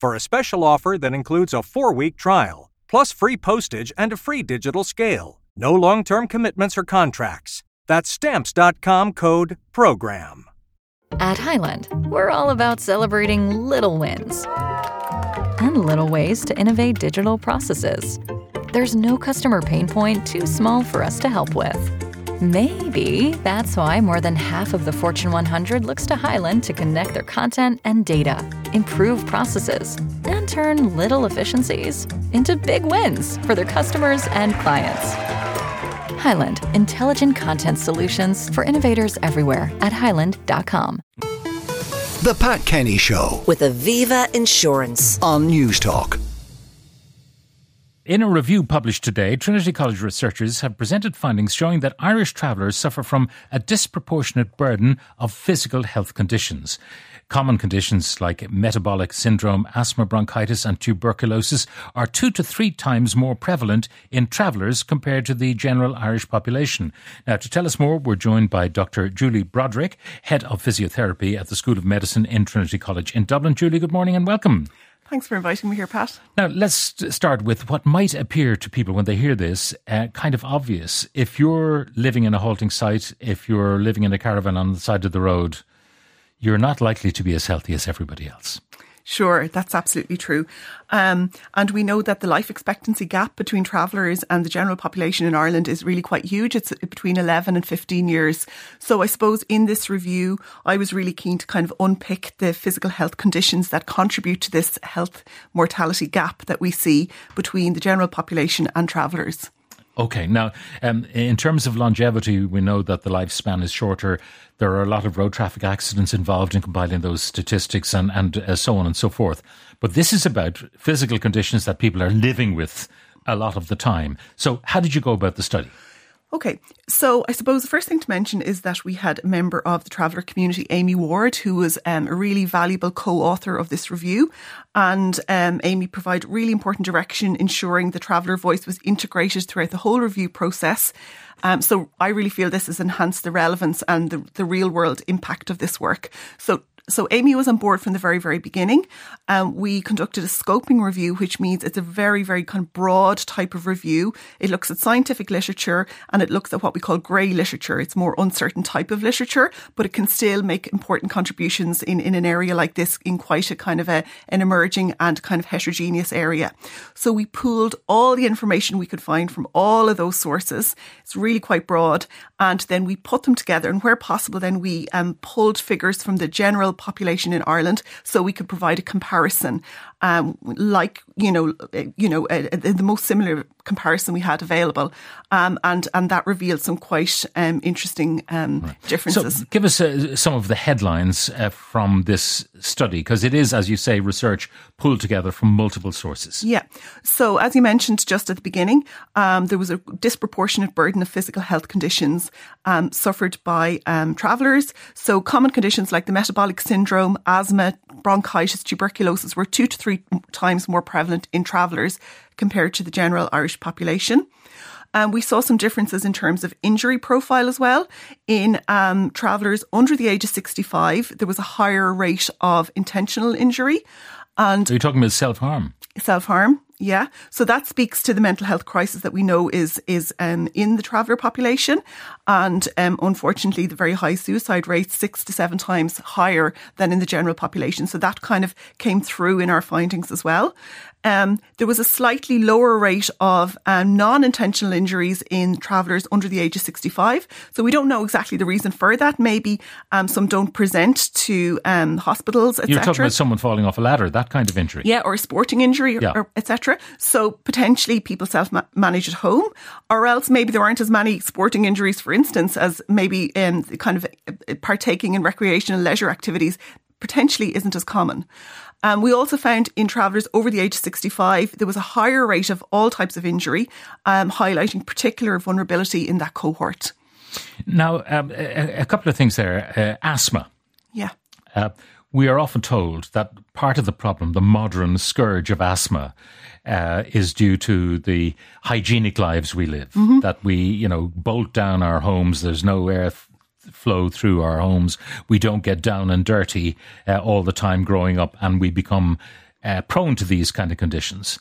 for a special offer that includes a four week trial, plus free postage and a free digital scale. No long term commitments or contracts. That's stamps.com code PROGRAM. At Hyland, we're all about celebrating little wins and little ways to innovate digital processes. There's no customer pain point too small for us to help with. Maybe that's why more than half of the Fortune 100 looks to Hyland to connect their content and data, improve processes, and turn little efficiencies into big wins for their customers and clients. Hyland, intelligent content solutions for innovators everywhere at hyland.com. The Pat Kenny Show with Aviva Insurance on Newstalk. In a review published today, Trinity College researchers have presented findings showing that Irish travellers suffer from a disproportionate burden of physical health conditions. Common conditions like metabolic syndrome, asthma, bronchitis, and tuberculosis are two to three times more prevalent in travellers compared to the general Irish population. Now, to tell us more, we're joined by Dr. Julie Broderick, Head of Physiotherapy at the School of Medicine in Trinity College in Dublin. Julie, good morning and welcome. Thanks for inviting me here, Pat. Now, let's start with what might appear to people when they hear this uh, kind of obvious. If you're living in a halting site, if you're living in a caravan on the side of the road, you're not likely to be as healthy as everybody else. Sure, that's absolutely true. Um, and we know that the life expectancy gap between travellers and the general population in Ireland is really quite huge. It's between 11 and 15 years. So I suppose in this review, I was really keen to kind of unpick the physical health conditions that contribute to this health mortality gap that we see between the general population and travellers. Okay. Now, um, in terms of longevity, we know that the lifespan is shorter. There are a lot of road traffic accidents involved in compiling those statistics and, and uh, so on and so forth. But this is about physical conditions that people are living with a lot of the time. So, how did you go about the study? Okay, so I suppose the first thing to mention is that we had a member of the traveller community, Amy Ward, who was um, a really valuable co author of this review. And um, Amy provided really important direction, ensuring the traveller voice was integrated throughout the whole review process. Um, so I really feel this has enhanced the relevance and the, the real world impact of this work. So so Amy was on board from the very, very beginning. Um, we conducted a scoping review, which means it's a very, very kind of broad type of review. It looks at scientific literature and it looks at what we call grey literature. It's more uncertain type of literature, but it can still make important contributions in, in an area like this in quite a kind of a, an emerging and kind of heterogeneous area. So we pooled all the information we could find from all of those sources. It's really quite broad. And then we put them together and where possible, then we um, pulled figures from the general population in Ireland, so we could provide a comparison, um, like you know, uh, you know, uh, uh, the most similar comparison we had available, um, and and that revealed some quite um, interesting um, right. differences. So, give us uh, some of the headlines uh, from this study, because it is, as you say, research pulled together from multiple sources. Yeah. So, as you mentioned just at the beginning, um, there was a disproportionate burden of physical health conditions um, suffered by travellers. So, common conditions like the metabolic syndrome, asthma, bronchitis, tuberculosis were two to three times more prevalent in travellers compared to the general Irish population. Um, we saw some differences in terms of injury profile as well. In um, travellers under the age of 65, there was a higher rate of intentional injury. And Are you talking about self harm? Self harm, yeah. So that speaks to the mental health crisis that we know is is um, in the traveller population, and um, unfortunately, the very high suicide rate six to seven times higher than in the general population. So that kind of came through in our findings as well. Um, there was a slightly lower rate of um, non-intentional injuries in travellers under the age of 65. So we don't know exactly the reason for that. Maybe um, some don't present to um, hospitals, etc. You're talking about someone falling off a ladder, that kind of injury. Yeah, or a sporting injury, Yeah. or, etc. So potentially people self-manage at home, or else maybe there aren't as many sporting injuries, for instance, as maybe um, kind of uh, partaking in recreational leisure activities potentially isn't as common. Um, we also found in travellers over the age of 65, there was a higher rate of all types of injury, um, highlighting particular vulnerability in that cohort. Now, um, a, a couple of things there. Uh, asthma. Yeah. Uh, we are often told that part of the problem, the modern scourge of asthma, uh, is due to the hygienic lives we live. That we, you know, bolt down our homes. There's no air f- flow through our homes. We don't get down and dirty uh, all the time growing up, and we become uh, prone to these kind of conditions.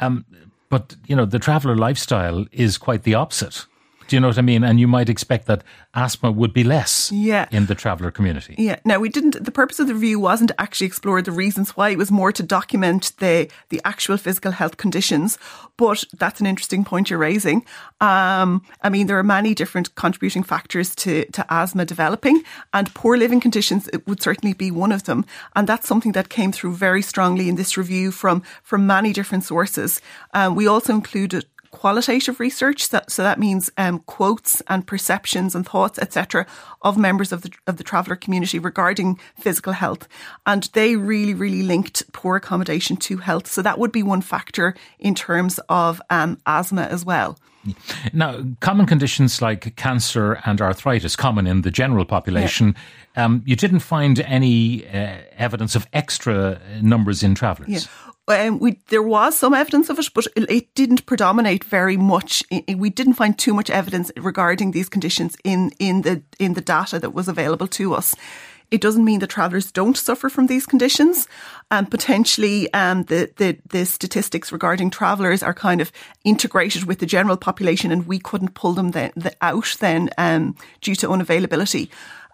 Um, but you know, the traveller lifestyle is quite the opposite. Do you know what I mean? And you might expect that asthma would be less Yeah. in the traveller community. Yeah. Now we didn't. The purpose of the review wasn't to actually explore the reasons why. It was more to document the the actual physical health conditions. But that's an interesting point you're raising. Um, I mean, there are many different contributing factors to to asthma developing, and poor living conditions it would certainly be one of them. And that's something that came through very strongly in this review from from many different sources. Um, we also included qualitative research. So, so that means um, quotes and perceptions and thoughts, etc., of members of the of the traveller community regarding physical health, and they really, really linked poor accommodation to health. So that would be one factor in terms of um, asthma as well. Now, common conditions like cancer and arthritis, common in the general population, um, you didn't find any uh, evidence of extra numbers in travellers. Yeah. Um, we there was some evidence of it, but it, didn't predominate very much. We didn't find too much evidence regarding these conditions in in the in the data that was available to us. It doesn't mean that travellers don't suffer from these conditions, and potentially um, the, the the statistics regarding travellers are kind of integrated with the general population, and we couldn't pull them then, the, out then um, due to unavailability.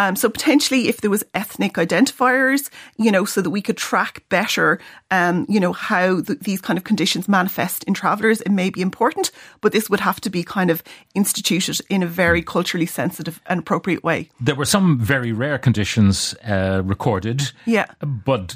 Um, so potentially, if there was ethnic identifiers, you know, so that we could track better, um, you know, how th- these kind of conditions manifest in travellers, it may be important. But this would have to be kind of instituted in a very culturally sensitive and appropriate way. There were some very rare conditions uh, recorded, Yeah. but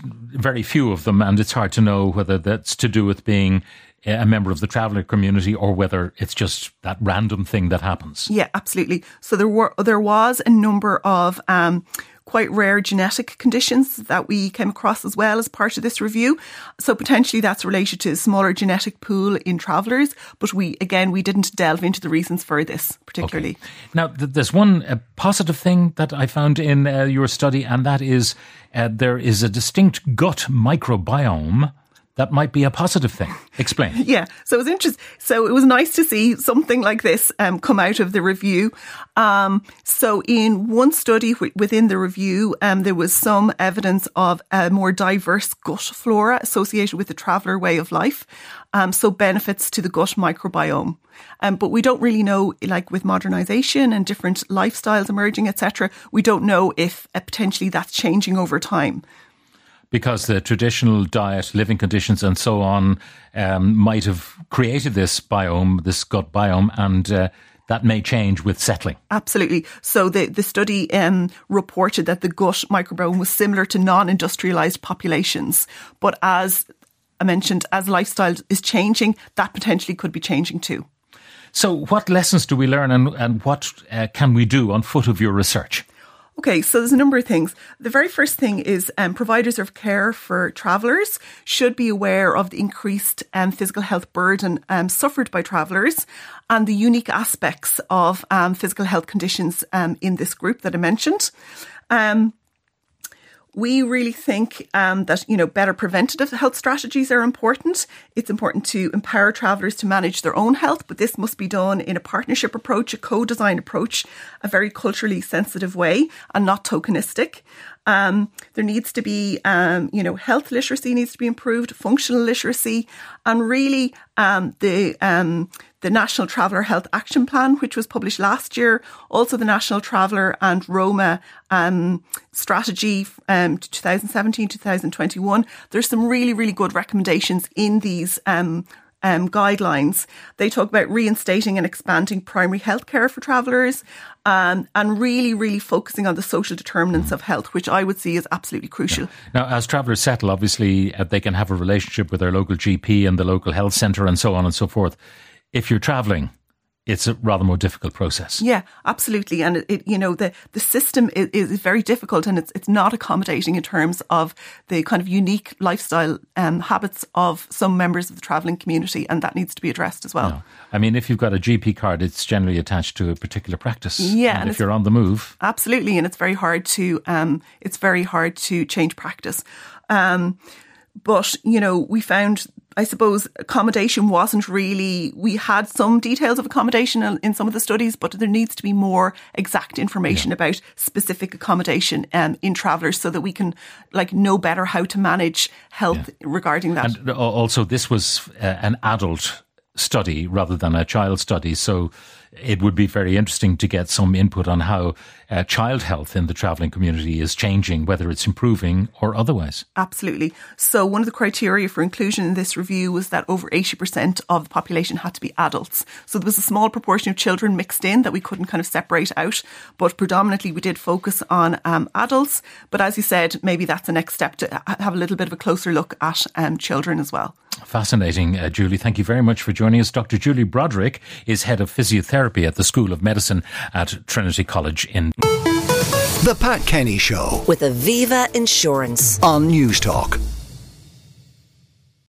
very few of them, and it's hard to know whether that's to do with being a member of the traveller community or whether it's just that random thing that happens. Yeah, absolutely. So there were there was a number of um, quite rare genetic conditions that we came across as well as part of this review. So potentially that's related to a smaller genetic pool in travellers, but we again we didn't delve into the reasons for this particularly. Now, th- there's one uh, positive thing that I found in uh, your study, and that is uh, there is a distinct gut microbiome that might be a positive thing. Explain. Yeah, so it was interesting. So it was nice to see something like this um, come out of the review. Um, so in one study w- within the review, um, there was some evidence of a more diverse gut flora associated with the traveller way of life. Um, so benefits to the gut microbiome. Um, but we don't really know, like with modernisation and different lifestyles emerging, etc. We don't know if uh, potentially that's changing over time. Because the traditional diet, living conditions, and so on um, might have created this biome, this gut biome, and uh, that may change with settling. Absolutely. So the, the study um, reported that the gut microbiome was similar to non-industrialized populations. But as I mentioned, as lifestyle is changing, that potentially could be changing too. So, what lessons do we learn, and, and what uh, can we do on foot of your research? Okay, so there's a number of things. The very first thing is um, providers of care for travellers should be aware of the increased um, physical health burden um, suffered by travellers and the unique aspects of um, physical health conditions um, in this group that I mentioned. Um, we really think um, that you know better preventative health strategies are important. It's important to empower travellers to manage their own health, but this must be done in a partnership approach, a co-design approach, a very culturally sensitive way, and not tokenistic. Um, there needs to be, um, you know, health literacy needs to be improved, functional literacy, and really um, the the National Traveller Health Action Plan, which was published last year, also the National Traveller and Roma um, strategy um, 2017 2021. There's some really, really good recommendations in these um, um, guidelines. They talk about reinstating and expanding primary health care for travellers um, and really, really focusing on the social determinants of health, which I would see as absolutely crucial. Now, as travellers settle, obviously uh, they can have a relationship with their local GP and the local health centre and so on and so forth. If you're travelling, it's a rather more difficult process. Yeah, absolutely. And it, it you know, the, the system is, is, very difficult and it's, it's not accommodating in terms of the kind of unique lifestyle um, habits of some members of the travelling community. And that needs to be addressed as well. No. I mean, if you've got a GP card, it's generally attached to a particular practice. Yeah. And, and if you're on the move. Absolutely. And it's very hard to, um, it's very hard to change practice. Um, but, you know, we found I suppose accommodation wasn't really, we had some details of accommodation in some of the studies, but there needs to be more exact information yeah. about specific accommodation um, in travellers so that we can like know better how to manage health yeah. regarding that. And also this was uh, an adult study rather than a child study. So it would be very interesting to get some input on how uh, child health in the travelling community is changing, whether it's improving or otherwise. Absolutely. So, one of the criteria for inclusion in this review was that over 80% of the population had to be adults. So, there was a small proportion of children mixed in that we couldn't kind of separate out, but predominantly we did focus on um, adults. But as you said, maybe that's the next step to have a little bit of a closer look at um, children as well. Fascinating, uh, Julie. Thank you very much for joining us. Dr. Julie Broderick is head of physiotherapy at the School of Medicine at Trinity College in. The Pat Kenny Show with Aviva Insurance on Newstalk.